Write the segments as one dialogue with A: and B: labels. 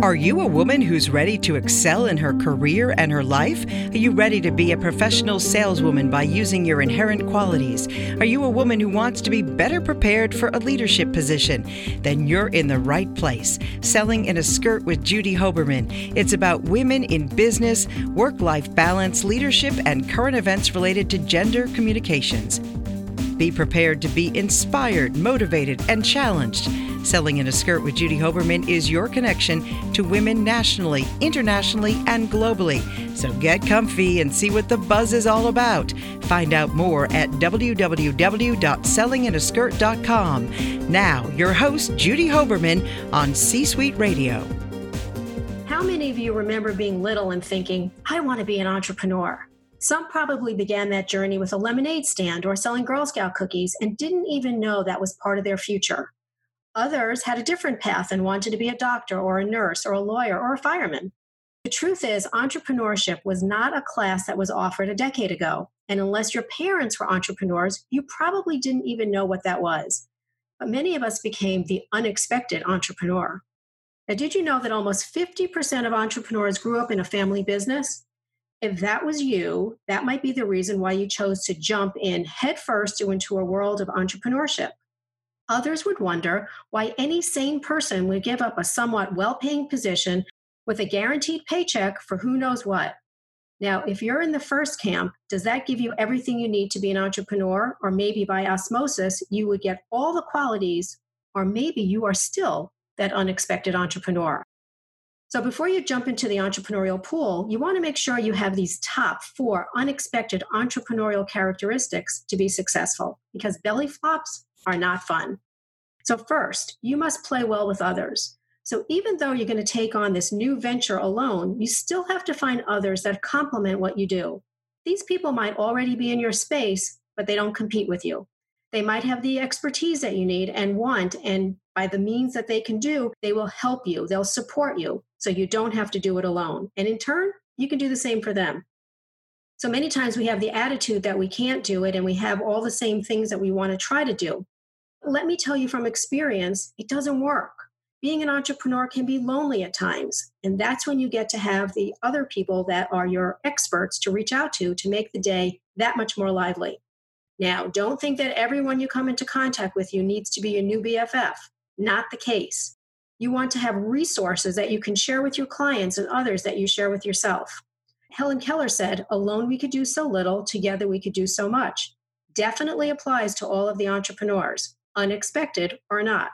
A: Are you a woman who's ready to excel in her career and her life? Are you ready to be a professional saleswoman by using your inherent qualities? Are you a woman who wants to be better prepared for a leadership position? Then you're in the right place. Selling in a Skirt with Judy Hoberman. It's about women in business, work life balance, leadership, and current events related to gender communications. Be prepared to be inspired, motivated, and challenged. Selling in a Skirt with Judy Hoberman is your connection to women nationally, internationally, and globally. So get comfy and see what the buzz is all about. Find out more at www.sellinginAskirt.com. Now, your host, Judy Hoberman on C Suite Radio.
B: How many of you remember being little and thinking, I want to be an entrepreneur? Some probably began that journey with a lemonade stand or selling Girl Scout cookies and didn't even know that was part of their future. Others had a different path and wanted to be a doctor or a nurse or a lawyer or a fireman. The truth is, entrepreneurship was not a class that was offered a decade ago. And unless your parents were entrepreneurs, you probably didn't even know what that was. But many of us became the unexpected entrepreneur. Now, did you know that almost 50% of entrepreneurs grew up in a family business? If that was you, that might be the reason why you chose to jump in headfirst into a world of entrepreneurship. Others would wonder why any sane person would give up a somewhat well paying position with a guaranteed paycheck for who knows what. Now, if you're in the first camp, does that give you everything you need to be an entrepreneur? Or maybe by osmosis, you would get all the qualities, or maybe you are still that unexpected entrepreneur. So before you jump into the entrepreneurial pool, you want to make sure you have these top four unexpected entrepreneurial characteristics to be successful because belly flops are not fun. So, first, you must play well with others. So, even though you're going to take on this new venture alone, you still have to find others that complement what you do. These people might already be in your space, but they don't compete with you. They might have the expertise that you need and want, and by the means that they can do, they will help you, they'll support you. So you don't have to do it alone. And in turn, you can do the same for them. So many times we have the attitude that we can't do it and we have all the same things that we want to try to do. Let me tell you from experience, it doesn't work. Being an entrepreneur can be lonely at times. And that's when you get to have the other people that are your experts to reach out to to make the day that much more lively. Now, don't think that everyone you come into contact with you needs to be your new BFF. Not the case. You want to have resources that you can share with your clients and others that you share with yourself. Helen Keller said, Alone we could do so little, together we could do so much. Definitely applies to all of the entrepreneurs, unexpected or not.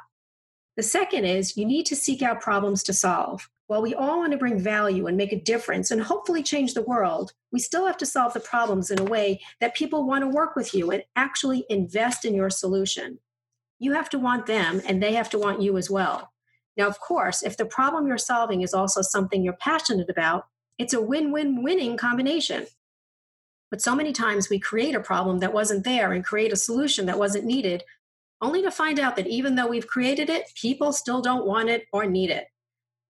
B: The second is you need to seek out problems to solve. While we all want to bring value and make a difference and hopefully change the world, we still have to solve the problems in a way that people want to work with you and actually invest in your solution. You have to want them and they have to want you as well. Now, of course, if the problem you're solving is also something you're passionate about, it's a win win winning combination. But so many times we create a problem that wasn't there and create a solution that wasn't needed, only to find out that even though we've created it, people still don't want it or need it.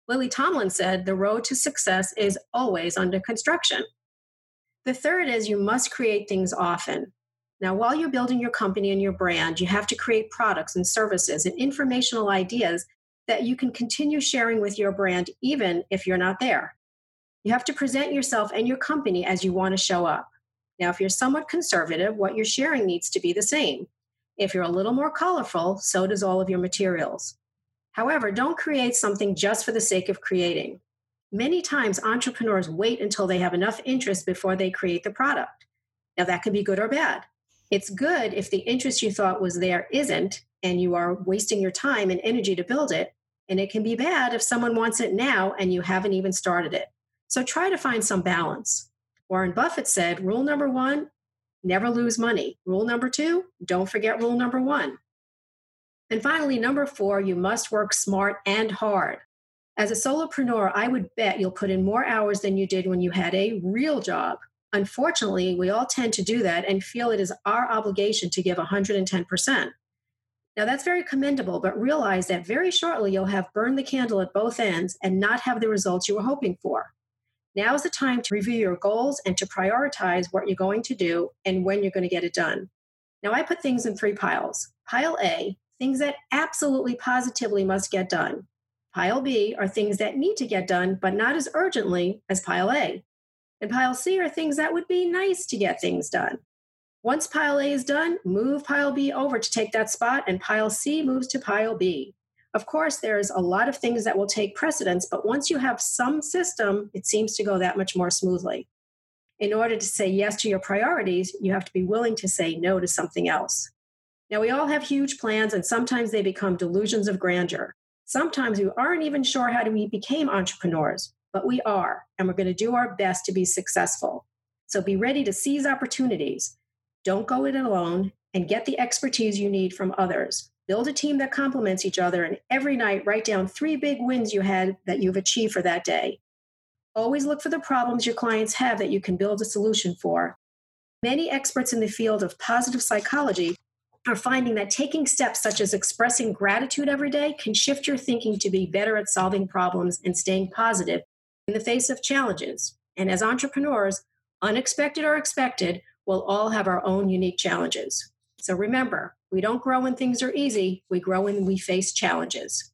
B: Lily Tomlin said the road to success is always under construction. The third is you must create things often. Now, while you're building your company and your brand, you have to create products and services and informational ideas that you can continue sharing with your brand even if you're not there. You have to present yourself and your company as you want to show up. Now, if you're somewhat conservative, what you're sharing needs to be the same. If you're a little more colorful, so does all of your materials. However, don't create something just for the sake of creating. Many times, entrepreneurs wait until they have enough interest before they create the product. Now, that can be good or bad. It's good if the interest you thought was there isn't, and you are wasting your time and energy to build it. And it can be bad if someone wants it now and you haven't even started it. So try to find some balance. Warren Buffett said, rule number one, never lose money. Rule number two, don't forget rule number one. And finally, number four, you must work smart and hard. As a solopreneur, I would bet you'll put in more hours than you did when you had a real job. Unfortunately, we all tend to do that and feel it is our obligation to give 110%. Now, that's very commendable, but realize that very shortly you'll have burned the candle at both ends and not have the results you were hoping for. Now is the time to review your goals and to prioritize what you're going to do and when you're going to get it done. Now, I put things in three piles. Pile A things that absolutely positively must get done. Pile B are things that need to get done, but not as urgently as pile A. And pile C are things that would be nice to get things done. Once pile A is done, move pile B over to take that spot, and pile C moves to pile B. Of course, there's a lot of things that will take precedence, but once you have some system, it seems to go that much more smoothly. In order to say yes to your priorities, you have to be willing to say no to something else. Now, we all have huge plans, and sometimes they become delusions of grandeur. Sometimes we aren't even sure how we became entrepreneurs, but we are, and we're going to do our best to be successful. So be ready to seize opportunities. Don't go it alone and get the expertise you need from others. Build a team that complements each other, and every night write down three big wins you had that you've achieved for that day. Always look for the problems your clients have that you can build a solution for. Many experts in the field of positive psychology are finding that taking steps such as expressing gratitude every day can shift your thinking to be better at solving problems and staying positive in the face of challenges. And as entrepreneurs, unexpected or expected, we'll all have our own unique challenges. So remember, we don't grow when things are easy, we grow when we face challenges.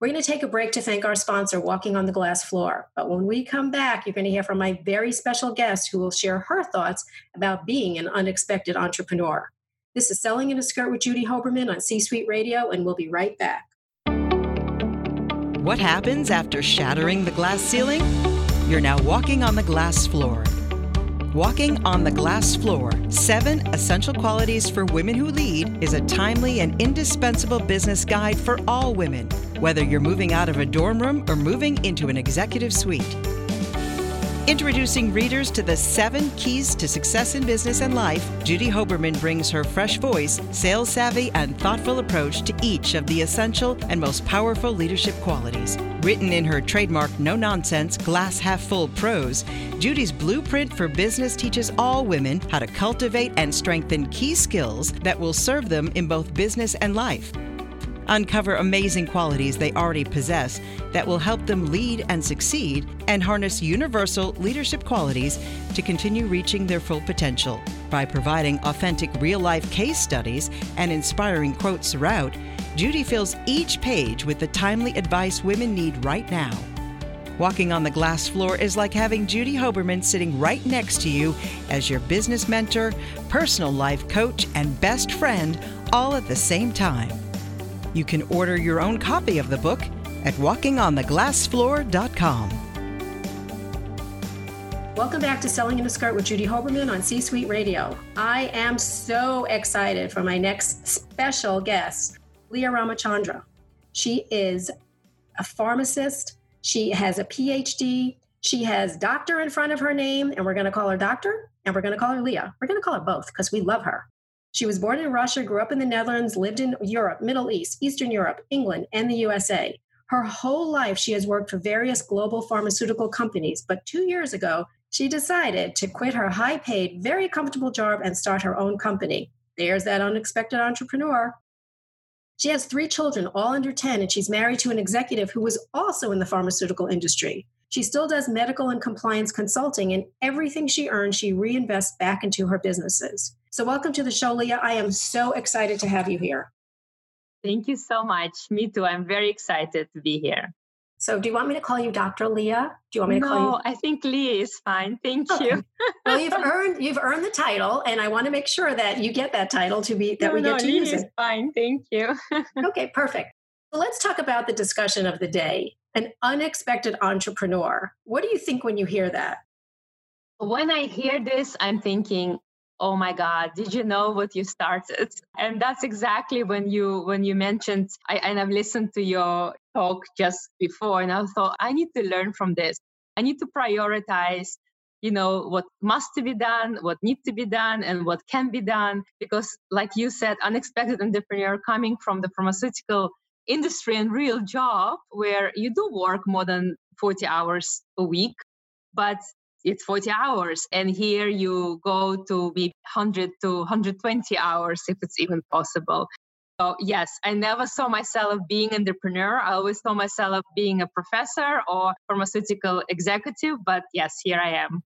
B: We're going to take a break to thank our sponsor, Walking on the Glass Floor. But when we come back, you're going to hear from my very special guest who will share her thoughts about being an unexpected entrepreneur. This is Selling in a Skirt with Judy Hoberman on C Suite Radio, and we'll be right back.
A: What happens after shattering the glass ceiling? You're now walking on the glass floor. Walking on the Glass Floor Seven Essential Qualities for Women Who Lead is a timely and indispensable business guide for all women, whether you're moving out of a dorm room or moving into an executive suite. Introducing readers to the seven keys to success in business and life, Judy Hoberman brings her fresh voice, sales savvy, and thoughtful approach to each of the essential and most powerful leadership qualities. Written in her trademark no nonsense, glass half full prose, Judy's blueprint for business teaches all women how to cultivate and strengthen key skills that will serve them in both business and life uncover amazing qualities they already possess that will help them lead and succeed, and harness universal leadership qualities to continue reaching their full potential. By providing authentic real life case studies and inspiring quotes throughout, Judy fills each page with the timely advice women need right now. Walking on the glass floor is like having Judy Hoberman sitting right next to you as your business mentor, personal life coach, and best friend all at the same time. You can order your own copy of the book at walkingontheglassfloor.com.
B: Welcome back to Selling in a Skirt with Judy Hoberman on C Suite Radio. I am so excited for my next special guest, Liia Ramachandra. She is a pharmacist, she has a PhD, she has doctor in front of her name, and we're going to call her doctor and we're going to call her Liia. We're going to call her both because we love her. She was born in Russia, grew up in the Netherlands, lived in Europe, Middle East, Eastern Europe, England, and the USA. Her whole life, she has worked for various global pharmaceutical companies, but two years ago, she decided to quit her high paid, very comfortable job and start her own company. There's that unexpected entrepreneur. She has three children, all under 10, and she's married to an executive who was also in the pharmaceutical industry. She still does medical and compliance consulting, and everything she earns, she reinvests back into her businesses. So, welcome to the show, Liia. I am so excited to have you here.
C: Thank you so much. Me too. I'm very excited to be here.
B: So, do you want me to call you Dr. Liia? Do you want me to
C: no,
B: call you?
C: No, I think Liia is fine. Thank okay. you.
B: well, you've earned you've earned the title, and I want to make sure that you get that title to be that
C: no,
B: we get
C: no,
B: to
C: Liia
B: use
C: is
B: it.
C: Fine. Thank you.
B: okay, perfect. So let's talk about the discussion of the day. An unexpected entrepreneur. What do you think when you hear that?
C: When I hear this, I'm thinking, oh my god did you know what you started? And that's exactly when you when you mentioned I, and i've listened to your talk just before and i thought i need to learn from this. I need to prioritize you know what must be done what needs to be done and what can be done. Because like you said unexpected entrepreneur coming from the pharmaceutical industry and real job where you do work more than 40 hours a week. But it's 40 hours and here you go to be 100 to 120 hours if it's even possible. So yes i never saw myself being entrepreneur. I always saw myself being a professor or pharmaceutical executive but yes here i am.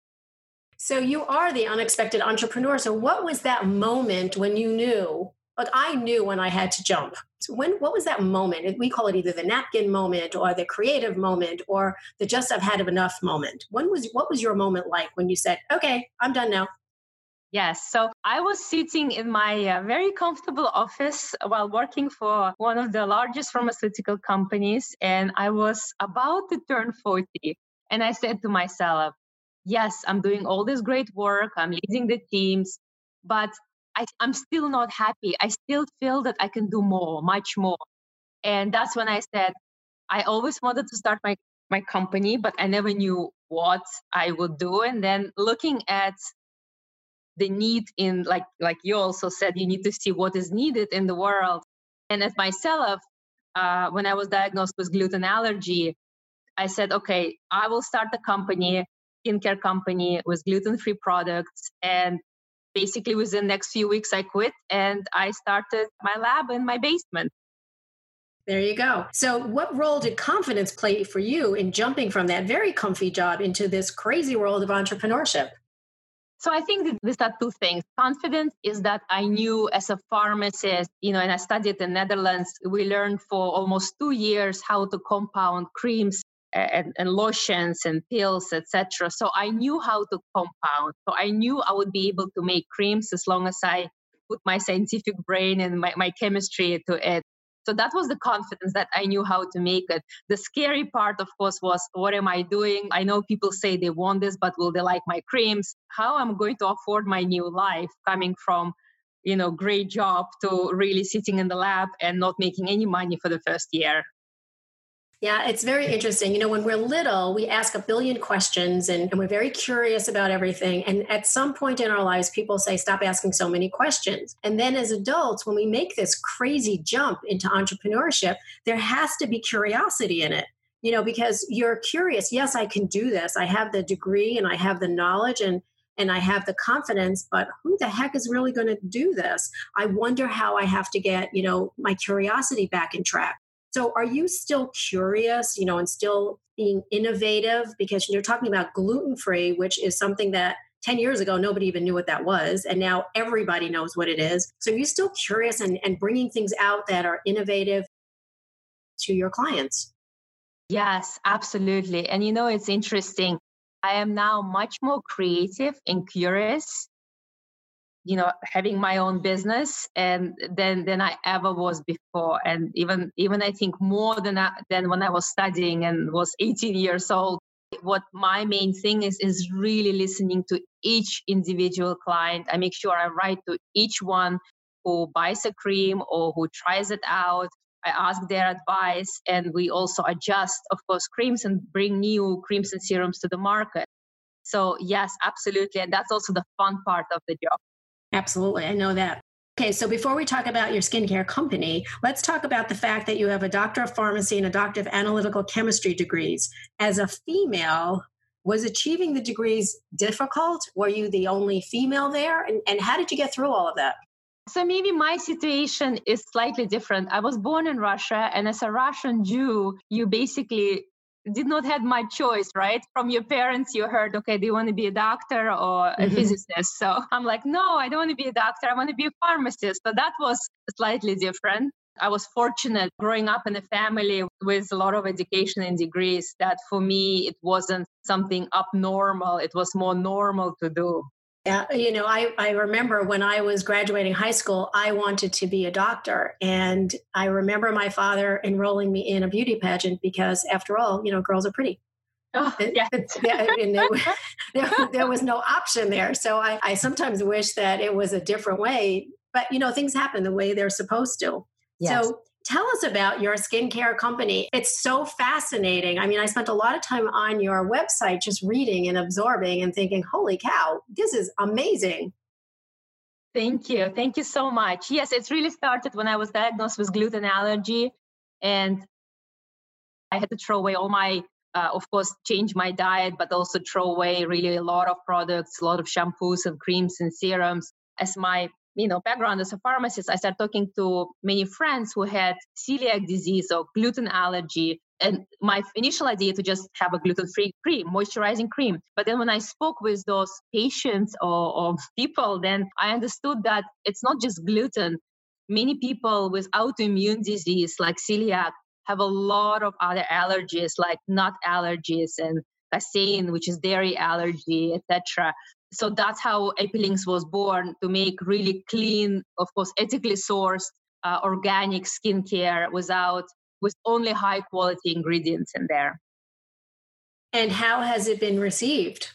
B: So you are the unexpected entrepreneur. So what was that moment when you knew like I knew when I had to jump. So when what was that moment? We call it either the napkin moment or the creative moment or the just I've had enough moment. When was what was your moment like when you said, "Okay, I'm done now"?
C: Yes. So I was sitting in my uh, very comfortable office while working for one of the largest pharmaceutical companies, and I was about to turn 40. And I said to myself, Yes, I'm doing all this great work, I'm leading the teams, but I, I'm still not happy. I still feel that I can do more, much more. And that's when I said, I always wanted to start my, my company, but I never knew what I would do. And then looking at the need in like like you also said, you need to see what is needed in the world. And as myself, uh, when I was diagnosed with gluten allergy, I said, okay, I will start a company, skincare company with gluten-free products, and basically within the next few weeks i quit and i started my lab in my basement
B: there you go. So, what role did confidence play for you in jumping from that very comfy job into this crazy world of entrepreneurship?
C: So, I think these are two things. Confidence is that I knew as a pharmacist, you know, and I studied in Netherlands, we learned for almost two years how to compound creams and, and lotions and pills, etc. So I knew how to compound. So I knew I would be able to make creams as long as I put my scientific brain and my, my chemistry to it. So that was the confidence that I knew how to make it. The scary part, of course, was what am I doing? I know people say they want this, but will they like my creams? How am I going to afford my new life coming from, you know, great job to really sitting in the lab and not making any money for the first year?
B: Yeah, it's very interesting. You know, when we're little, we ask a billion questions and, and, we're very curious about everything. And at some point in our lives, people say, stop asking so many questions. And then as adults, when we make this crazy jump into entrepreneurship, there has to be curiosity in it. You know, because you're curious, yes, I can do this. I have the degree and I have the knowledge and and I have the confidence, but who the heck is really going to do this? I wonder how I have to get, you know, my curiosity back in track. So are you still curious, you know, and still being innovative? Because you're talking about gluten free, which is something that 10 years ago nobody even knew what that was and now everybody knows what it is. So are you're still curious and, and bringing things out that are innovative to your clients?
C: Yes absolutely. And you know it's interesting. I am now much more creative and curious you know having my own business and than than I ever was before. And even even I think more than I, than when I was studying and was 18 years old what my main thing is is really listening to each individual client. I make sure I write to each one who buys a cream or who tries it out. I ask their advice and we also adjust of course creams and bring new creams and serums to the market. So yes absolutely. And that's also the fun part of the job
B: Absolutely. I know that. Okay, so before we talk about your skincare company, let's talk about the fact that you have a doctor of pharmacy and a doctor of analytical chemistry degrees. As a female, was achieving the degrees difficult? Were you the only female there? And, and how did you get through all of that?
C: So maybe my situation is slightly different. I was born in Russia, and as a Russian Jew, you basically did not have my choice, right? From your parents, you heard, okay, do you want to be a doctor or a mm-hmm. physicist? So I'm like, no, I don't want to be a doctor. I want to be a pharmacist. So that was slightly different. I was fortunate growing up in a family with a lot of education and degrees that for me, it wasn't something abnormal. It was more normal to do.
B: Yeah, you know, I, I remember when I was graduating high school, I wanted to be a doctor. And I remember my father enrolling me in a beauty pageant because, after all, you know, girls are pretty.
C: Oh, yeah.
B: yeah and there, there, there, was no option there. So I, I sometimes wish that it was a different way. But, you know, things happen the way they're supposed to. Yes. So Tell us about your skincare company. It's so fascinating. I mean, I spent a lot of time on your website just reading and absorbing and thinking, holy cow, this is amazing.
C: Thank you. Thank you so much. Yes, it's really started when I was diagnosed with gluten allergy. And I had to throw away all my, uh, of course, change my diet, but also throw away really a lot of products, a lot of shampoos and creams and serums as my you know background as a pharmacist i started talking to many friends who had celiac disease or gluten allergy. And my initial idea to just have a gluten-free cream moisturizing cream. But then when i spoke with those patients or, or people then i understood that it's not just gluten. Many people with autoimmune disease like celiac have a lot of other allergies like nut allergies and casein which is dairy allergy etc so that's how Epilynx was born to make really clean, of course, ethically sourced uh, organic skincare without with only high quality ingredients in there.
B: And how has it been received?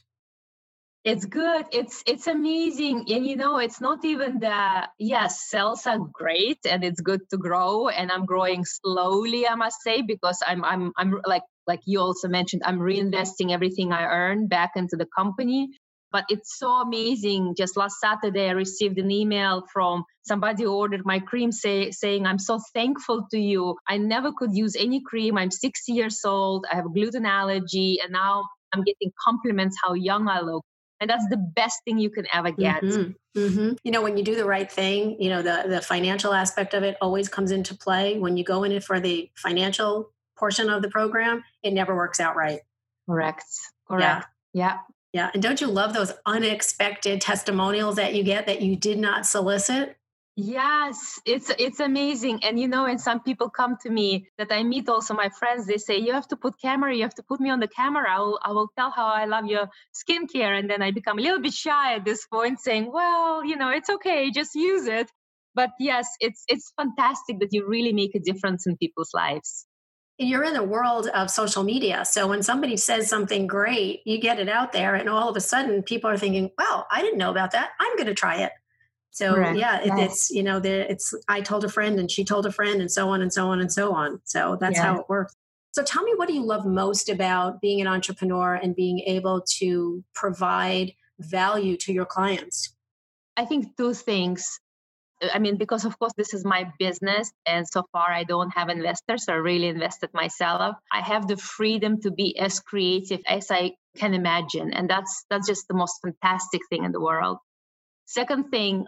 C: It's good. It's it's amazing. And you know, it's not even the yes, sales are great and it's good to grow. And I'm growing slowly, I must say, because I'm I'm I'm like like you also mentioned, I'm reinvesting everything I earn back into the company but it's so amazing. Just last saturday i received an email from somebody who ordered my cream say, saying i'm so thankful to you. I never could use any cream. I'm 60 years old. I have a gluten allergy and now i'm getting compliments how young i look. And that's the best thing you can ever get.
B: Mm-hmm. Mm-hmm. you know when you do the right thing you know the, the financial aspect of it always comes into play. When you go in it for the financial portion of the program it never works out right.
C: Correct. Correct. Yeah. yeah.
B: Yeah. And don't you love those unexpected testimonials that you get that you did not solicit?
C: Yes, it's it's amazing. And you know, and some people come to me that I meet also my friends, they say, You have to put camera, you have to put me on the camera. I will I will tell how I love your skincare. And then I become a little bit shy at this point, saying, Well, you know, it's okay, just use it. But yes, it's it's fantastic that you really make a difference in people's lives
B: you're in the world of social media. So when somebody says something great, you get it out there, and all of a sudden people are thinking, "Wow, I didn't know about that. I'm going to try it." So Correct. yeah, it, yes. it's you know, the, it's I told a friend, and she told a friend, and so on and so on and so on. So that's yeah. how it works. So tell me, what do you love most about being an entrepreneur and being able to provide value to your clients?
C: I think two things. I mean, because of course this is my business, and so far I don't have investors, so I really invested myself. I have the freedom to be as creative as I can imagine, and that's that's just the most fantastic thing in the world. Second thing,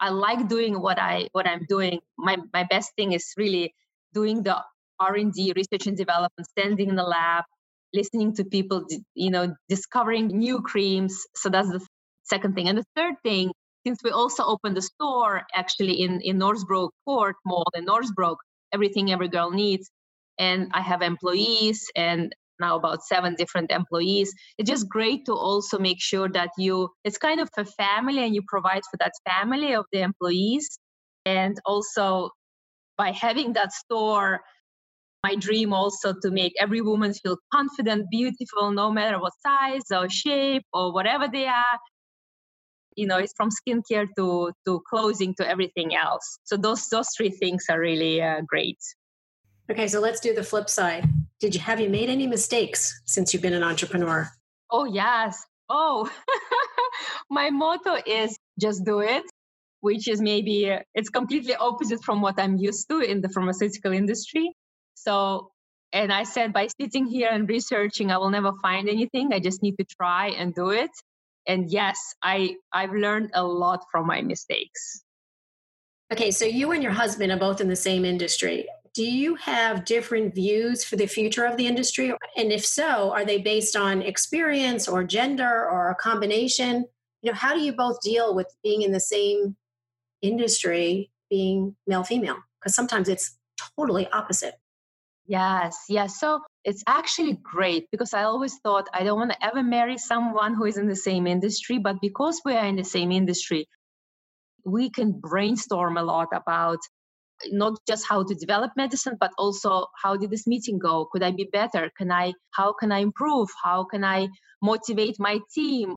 C: I like doing what I what I'm doing. My my best thing is really doing the R and D, research and development, standing in the lab, listening to people, you know, discovering new creams. So that's the second thing, and the third thing since we also opened a store actually in, in Northbrook Court Mall in Northbrook, everything every girl needs. And I have employees and now about seven different employees. It's just great to also make sure that you, it's kind of a family and you provide for that family of the employees. And also by having that store, my dream also to make every woman feel confident, beautiful, no matter what size or shape or whatever they are you know it's from skincare to to clothing to everything else. So those those three things are really uh, great.
B: Okay so let's do the flip side. Did you have you made any mistakes since you've been an entrepreneur?
C: Oh yes. Oh my motto is just do it which is maybe uh, it's completely opposite from what i'm used to in the pharmaceutical industry. So and i said by sitting here and researching i will never find anything. I just need to try and do it and yes i i've learned a lot from my mistakes
B: Okay, so you and your husband are both in the same industry. Do you have different views for the future of the industry? And if so, are they based on experience or gender or a combination? You know, how do you both deal with being in the same industry, being male female? Because sometimes it's totally opposite.
C: Yes, yes. So it's actually great because I always thought I don't want to ever marry someone who is in the same industry, but because we are in the same industry, we can brainstorm a lot about not just how to develop medicine but also how did this meeting go? Could i be better? Can i how can i improve? How can i motivate my team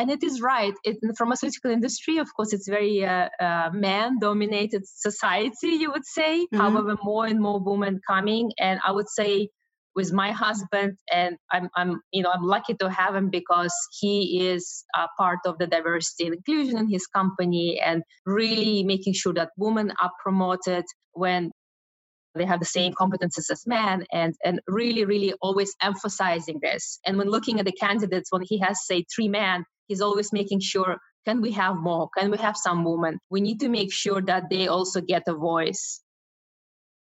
C: and it is right. It, in the pharmaceutical industry of course it's very uh, uh, man dominated society you would say mm-hmm. however more and more women coming. And i would say with my husband and I'm, I'm you know i'm lucky to have him because he is a part of the diversity and inclusion in his company and really making sure that women are promoted when they have the same competences as men and and really really always emphasizing this. And when looking at the candidates when he has say three men he's always making sure can we have more can we have some women we need to make sure that they also get a voice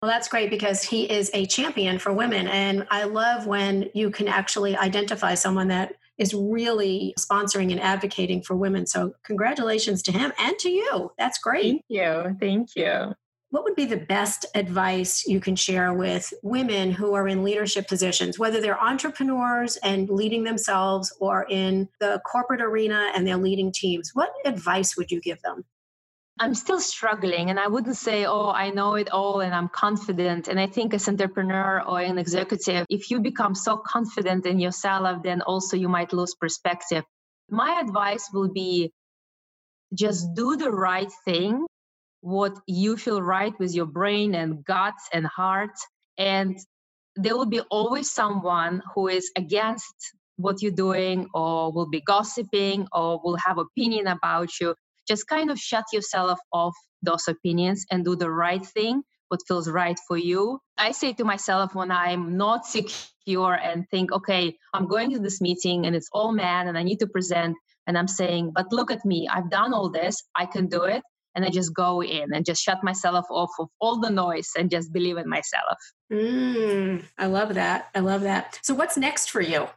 B: well, that's great because he is a champion for women. And I love when you can actually identify someone that is really sponsoring and advocating for women. So, congratulations to him and to you. That's great.
C: Thank you. Thank you.
B: What would be the best advice you can share with women who are in leadership positions, whether they're entrepreneurs and leading themselves or in the corporate arena and they're leading teams? What advice would you give them?
C: I'm still struggling and I wouldn't say, oh, I know it all and I'm confident. And I think as entrepreneur or an executive, if you become so confident in yourself, then also you might lose perspective. My advice will be just do the right thing, what you feel right with your brain and guts and heart. And there will be always someone who is against what you're doing or will be gossiping or will have opinion about you just kind of shut yourself off those opinions and do the right thing what feels right for you i say to myself when i'm not secure and think okay i'm going to this meeting and it's all men and i need to present and i'm saying but look at me i've done all this i can do it and i just go in and just shut myself off of all the noise and just believe in myself.
B: Mm, i love that. I love that. So what's next for you?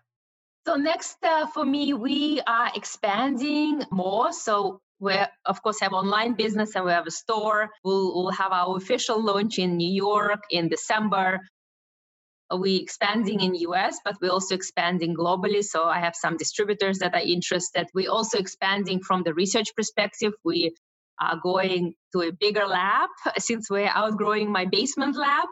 C: So next uh, for me, we are expanding more. So we of course have online business and we have a store. We'll, we'll have our official launch in new york in december. We expanding in us but we're also expanding globally. So i have some distributors that are interested. We're also expanding from the research perspective. We are going to a bigger lab since we're outgrowing my basement lab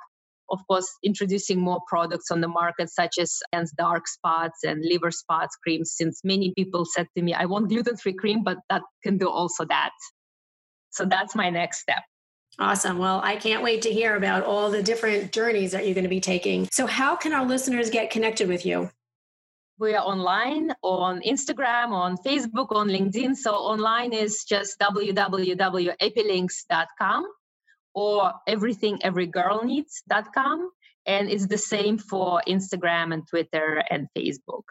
C: of course, introducing more products on the market, such as dark spots and liver spots creams, since many people said to me, I want gluten free cream, but that can do also that. So that's my next step.
B: Awesome. Well, I can't wait to hear about all the different journeys that you're going to be taking. So, how can our listeners get connected with you?
C: We are online on Instagram, on Facebook, on LinkedIn. So, online is just www.epilynx.com or everythingeverygirlneeds.com. And it's the same for Instagram and Twitter and Facebook.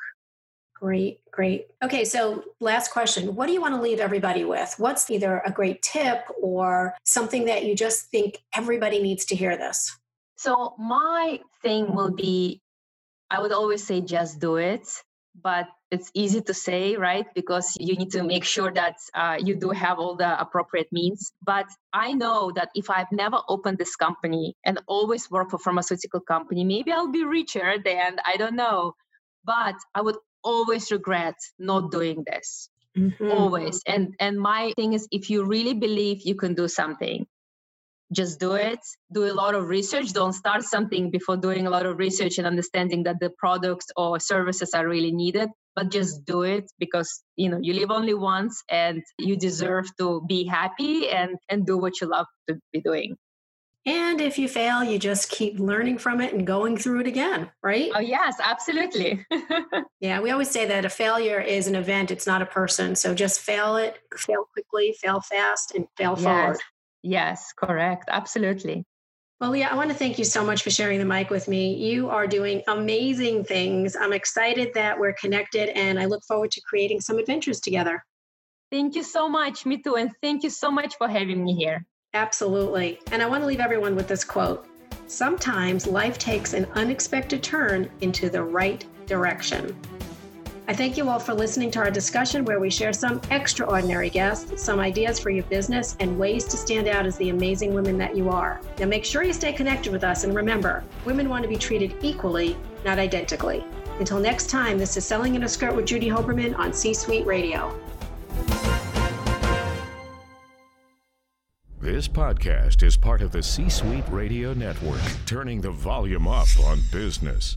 B: Great, great. Okay, so last question. What do you want to leave everybody with? What's either a great tip or something that you just think everybody needs to hear this?
C: So, my thing will be I would always say just do it but it's easy to say, right? Because you need to make sure that uh, you do have all the appropriate means. But I know that if I've never opened this company and always work for pharmaceutical company, maybe I'll be richer then. I don't know. But I would always regret not doing this. Mm-hmm. Always. And and my thing is if you really believe you can do something, just do it do a lot of research don't start something before doing a lot of research and understanding that the products or services are really needed but just do it because you know you live only once and you deserve to be happy and and do what you love to be doing
B: and if you fail, you just keep learning from it and going through it again, right?
C: Oh, yes, absolutely.
B: yeah, we always say that a failure is an event, it's not a person. So just fail it, fail quickly, fail fast, and fail yes. forward.
C: Yes, correct. Absolutely.
B: Well, Liia, I want to thank you so much for sharing the mic with me. You are doing amazing things. I'm excited that we're connected and I look forward to creating some adventures together.
C: Thank you so much. Me too. And thank you so much for having me here.
B: Absolutely. And I want to leave everyone with this quote Sometimes life takes an unexpected turn into the right direction. I thank you all for listening to our discussion where we share some extraordinary guests, some ideas for your business, and ways to stand out as the amazing women that you are. Now make sure you stay connected with us and remember, women want to be treated equally, not identically. Until next time, this is Selling in a Skirt with Judy Hoberman on C Suite Radio.
D: This podcast is part of the C Suite Radio Network, turning the volume up on business.